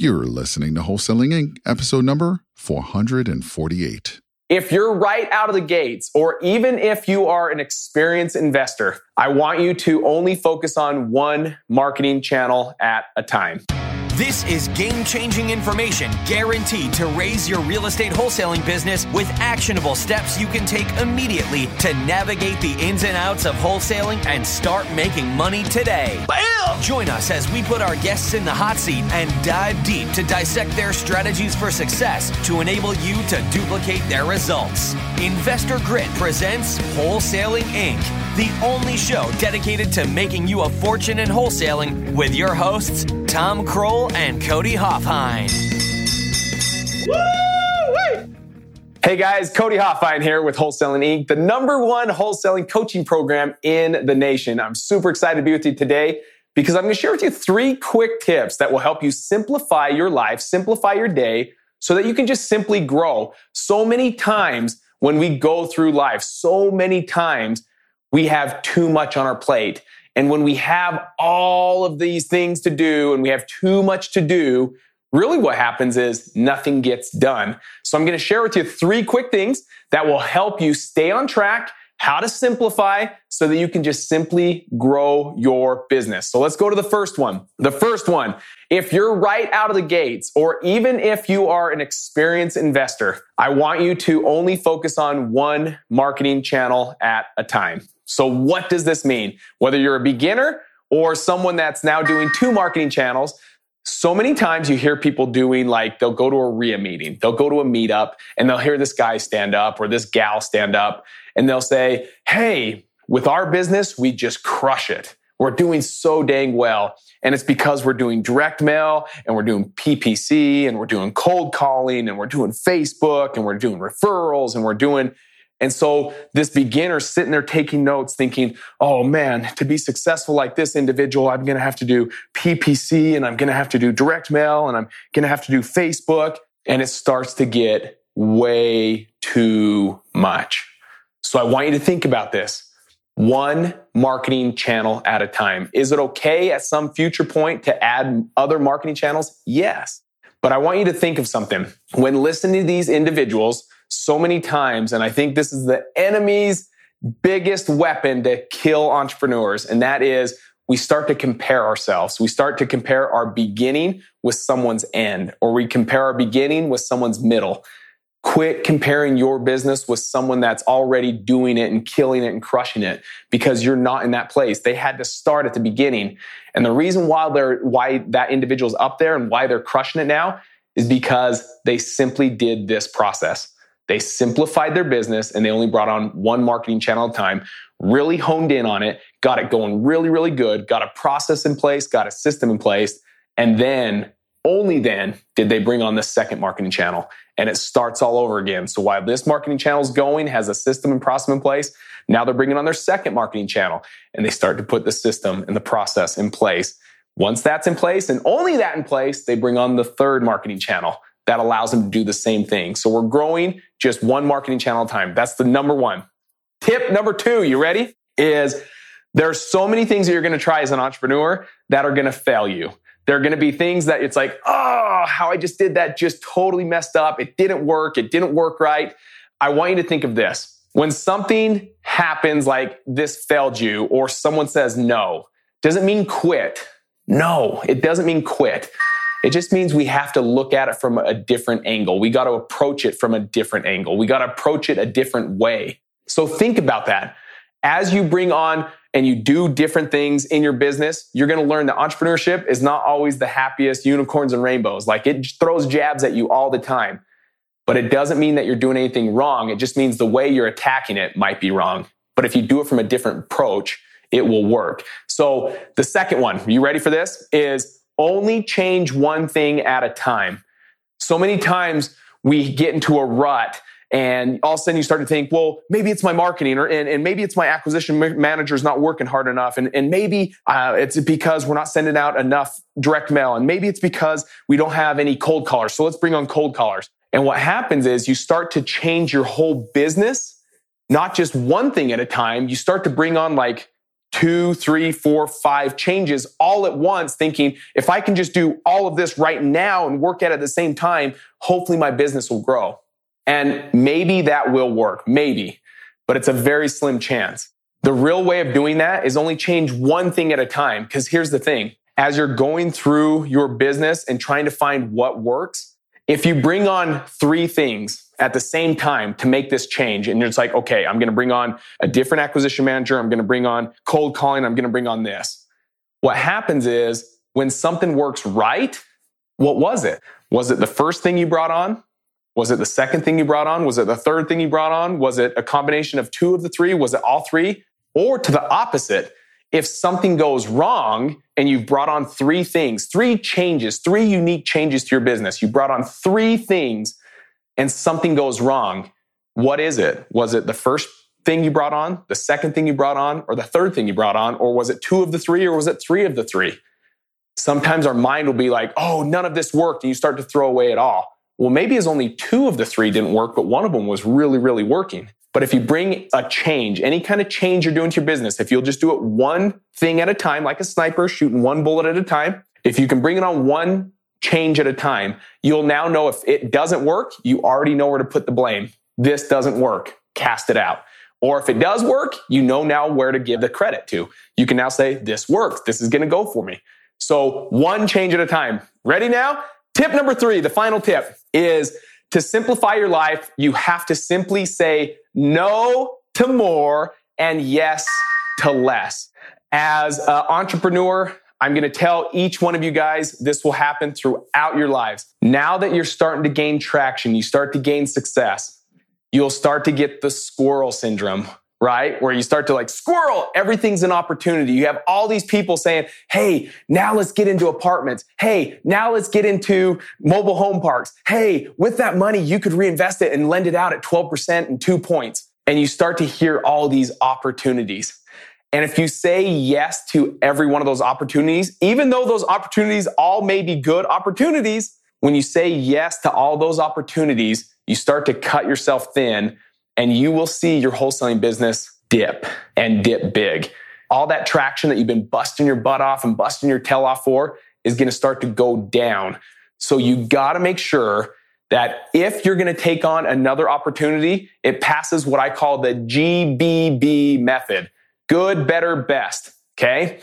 You're listening to Wholesaling Inc., episode number 448. If you're right out of the gates, or even if you are an experienced investor, I want you to only focus on one marketing channel at a time. This is game changing information guaranteed to raise your real estate wholesaling business with actionable steps you can take immediately to navigate the ins and outs of wholesaling and start making money today. Bam! Join us as we put our guests in the hot seat and dive deep to dissect their strategies for success to enable you to duplicate their results. Investor Grit presents Wholesaling Inc., the only show dedicated to making you a fortune in wholesaling with your hosts, Tom Krol and Cody Hofhine. Hey guys, Cody Hofhine here with Wholesaling Inc., the number one wholesaling coaching program in the nation. I'm super excited to be with you today because I'm going to share with you three quick tips that will help you simplify your life, simplify your day, so that you can just simply grow. So many times when we go through life, so many times we have too much on our plate. And when we have all of these things to do and we have too much to do, really what happens is nothing gets done. So I'm going to share with you three quick things that will help you stay on track, how to simplify so that you can just simply grow your business. So let's go to the first one. The first one, if you're right out of the gates, or even if you are an experienced investor, I want you to only focus on one marketing channel at a time. So what does this mean? Whether you're a beginner or someone that's now doing two marketing channels, so many times you hear people doing like they'll go to a REIA meeting, they'll go to a meetup and they'll hear this guy stand up or this gal stand up and they'll say, Hey, with our business, we just crush it. We're doing so dang well. And it's because we're doing direct mail and we're doing PPC and we're doing cold calling and we're doing Facebook and we're doing referrals and we're doing and so this beginner sitting there taking notes thinking, oh man, to be successful like this individual, I'm going to have to do PPC and I'm going to have to do direct mail and I'm going to have to do Facebook. And it starts to get way too much. So I want you to think about this. One marketing channel at a time. Is it okay at some future point to add other marketing channels? Yes. But I want you to think of something. When listening to these individuals, so many times. And I think this is the enemy's biggest weapon to kill entrepreneurs. And that is we start to compare ourselves. We start to compare our beginning with someone's end, or we compare our beginning with someone's middle. Quit comparing your business with someone that's already doing it and killing it and crushing it because you're not in that place. They had to start at the beginning. And the reason why they're, why that individual's up there and why they're crushing it now is because they simply did this process. They simplified their business and they only brought on one marketing channel at a time, really honed in on it, got it going really, really good, got a process in place, got a system in place. And then only then did they bring on the second marketing channel and it starts all over again. So while this marketing channel is going, has a system and process in place, now they're bringing on their second marketing channel and they start to put the system and the process in place. Once that's in place and only that in place, they bring on the third marketing channel that allows them to do the same thing. So we're growing just one marketing channel at a time. That's the number one. Tip number two, you ready? Is there's so many things that you're going to try as an entrepreneur that are going to fail you. There are going to be things that it's like, oh, how I just did that just totally messed up. It didn't work. It didn't work right. I want you to think of this. When something happens like this failed you or someone says no, doesn't mean quit. No, it doesn't mean quit. It just means we have to look at it from a different angle. We got to approach it from a different angle. We got to approach it a different way. So think about that. As you bring on and you do different things in your business, you're going to learn that entrepreneurship is not always the happiest unicorns and rainbows. Like it throws jabs at you all the time. But it doesn't mean that you're doing anything wrong. It just means the way you're attacking it might be wrong. But if you do it from a different approach, it will work. So the second one, you ready for this? Is only change one thing at a time. So many times we get into a rut and all of a sudden you start to think, well, maybe it's my marketing or, and, and maybe it's my acquisition manager is not working hard enough. And, and maybe uh, it's because we're not sending out enough direct mail. And maybe it's because we don't have any cold callers. So let's bring on cold callers. And what happens is you start to change your whole business, not just one thing at a time. You start to bring on like two, three, four, five changes all at once, thinking if I can just do all of this right now and work at it at the same time, hopefully my business will grow. And maybe that will work, maybe, but it's a very slim chance. The real way of doing that is only change one thing at a time. Because here's the thing as you're going through your business and trying to find what works, if you bring on three things at the same time to make this change, and it's like, okay, I'm going to bring on a different acquisition manager, I'm going to bring on cold calling, I'm going to bring on this. What happens is when something works right, what was it? Was it the first thing you brought on? Was it the second thing you brought on? Was it the third thing you brought on? Was it a combination of two of the three? Was it all three? Or to the opposite, if something goes wrong and you've brought on three things, three changes, three unique changes to your business, you brought on three things and something goes wrong, what is it? Was it the first thing you brought on, the second thing you brought on, or the third thing you brought on? Or was it two of the three, or was it three of the three? Sometimes our mind will be like, oh, none of this worked, and you start to throw away it all. Well, maybe it's only two of the three didn't work, but one of them was really, really working. But if you bring a change, any kind of change you're doing to your business, if you'll just do it one thing at a time, like a sniper, shooting one bullet at a time, if you can bring it on one change at a time, you'll now know if it doesn't work, you already know where to put the blame. This doesn't work. Cast it out. Or if it does work, you know now where to give the credit to. You can now say, this works. This is going to go for me. So one change at a time. Ready now? Tip number three, the final tip is to simplify your life, you have to simply say no to more and yes to less. As an entrepreneur, I'm going to tell each one of you guys this will happen throughout your lives. Now that you're starting to gain traction, you start to gain success, you'll start to get the squirrel syndrome right? Where you start to like squirrel, everything's an opportunity. You have all these people saying, Hey, now let's get into apartments. Hey, now let's get into mobile home parks. Hey, with that money, you could reinvest it and lend it out at 12% and two points. And you start to hear all these opportunities. And if you say yes to every one of those opportunities, even though those opportunities all may be good opportunities, when you say yes to all those opportunities, you start to cut yourself thin and you will see your wholesaling business dip and dip big. All that traction that you've been busting your butt off and busting your tail off for is going to start to go down. So you got to make sure that if you're going to take on another opportunity, it passes what I call the GBB method. Good, better, best. Okay.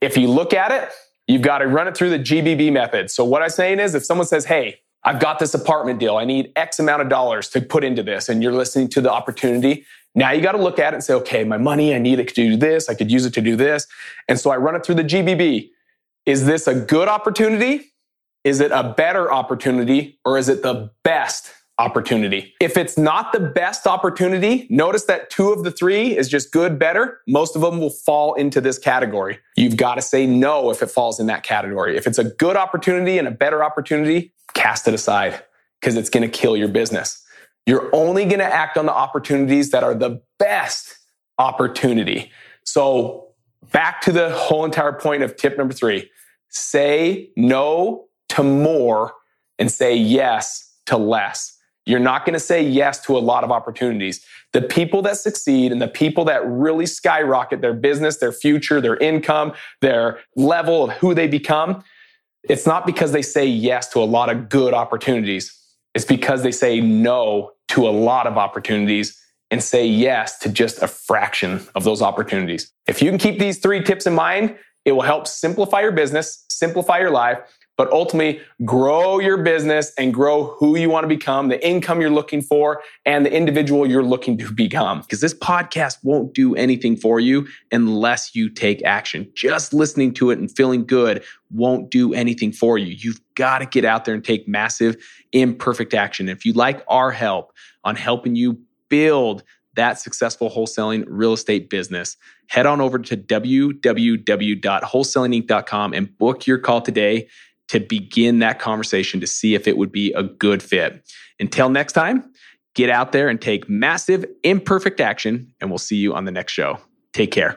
If you look at it, you've got to run it through the GBB method. So what I'm saying is if someone says, Hey, I've got this apartment deal. I need X amount of dollars to put into this. And you're listening to the opportunity. Now you got to look at it and say, okay, my money, I need it to do this. I could use it to do this. And so I run it through the GBB. Is this a good opportunity? Is it a better opportunity? Or is it the best opportunity? If it's not the best opportunity, notice that two of the three is just good, better. Most of them will fall into this category. You've got to say no if it falls in that category. If it's a good opportunity and a better opportunity, cast it aside because it's going to kill your business. You're only going to act on the opportunities that are the best opportunity. So back to the whole entire point of tip number three, say no to more and say yes to less. You're not going to say yes to a lot of opportunities. The people that succeed and the people that really skyrocket their business, their future, their income, their level of who they become, it's not because they say yes to a lot of good opportunities. It's because they say no to a lot of opportunities and say yes to just a fraction of those opportunities. If you can keep these three tips in mind, it will help simplify your business, simplify your life, but ultimately grow your business and grow who you want to become, the income you're looking for, and the individual you're looking to become. Because this podcast won't do anything for you unless you take action. Just listening to it and feeling good won't do anything for you. You've got to get out there and take massive, imperfect action. If you like our help on helping you build that successful wholesaling real estate business, head on over to www.wholesalinginc.com and book your call today to begin that conversation to see if it would be a good fit. Until next time, get out there and take massive, imperfect action, and we'll see you on the next show. Take care.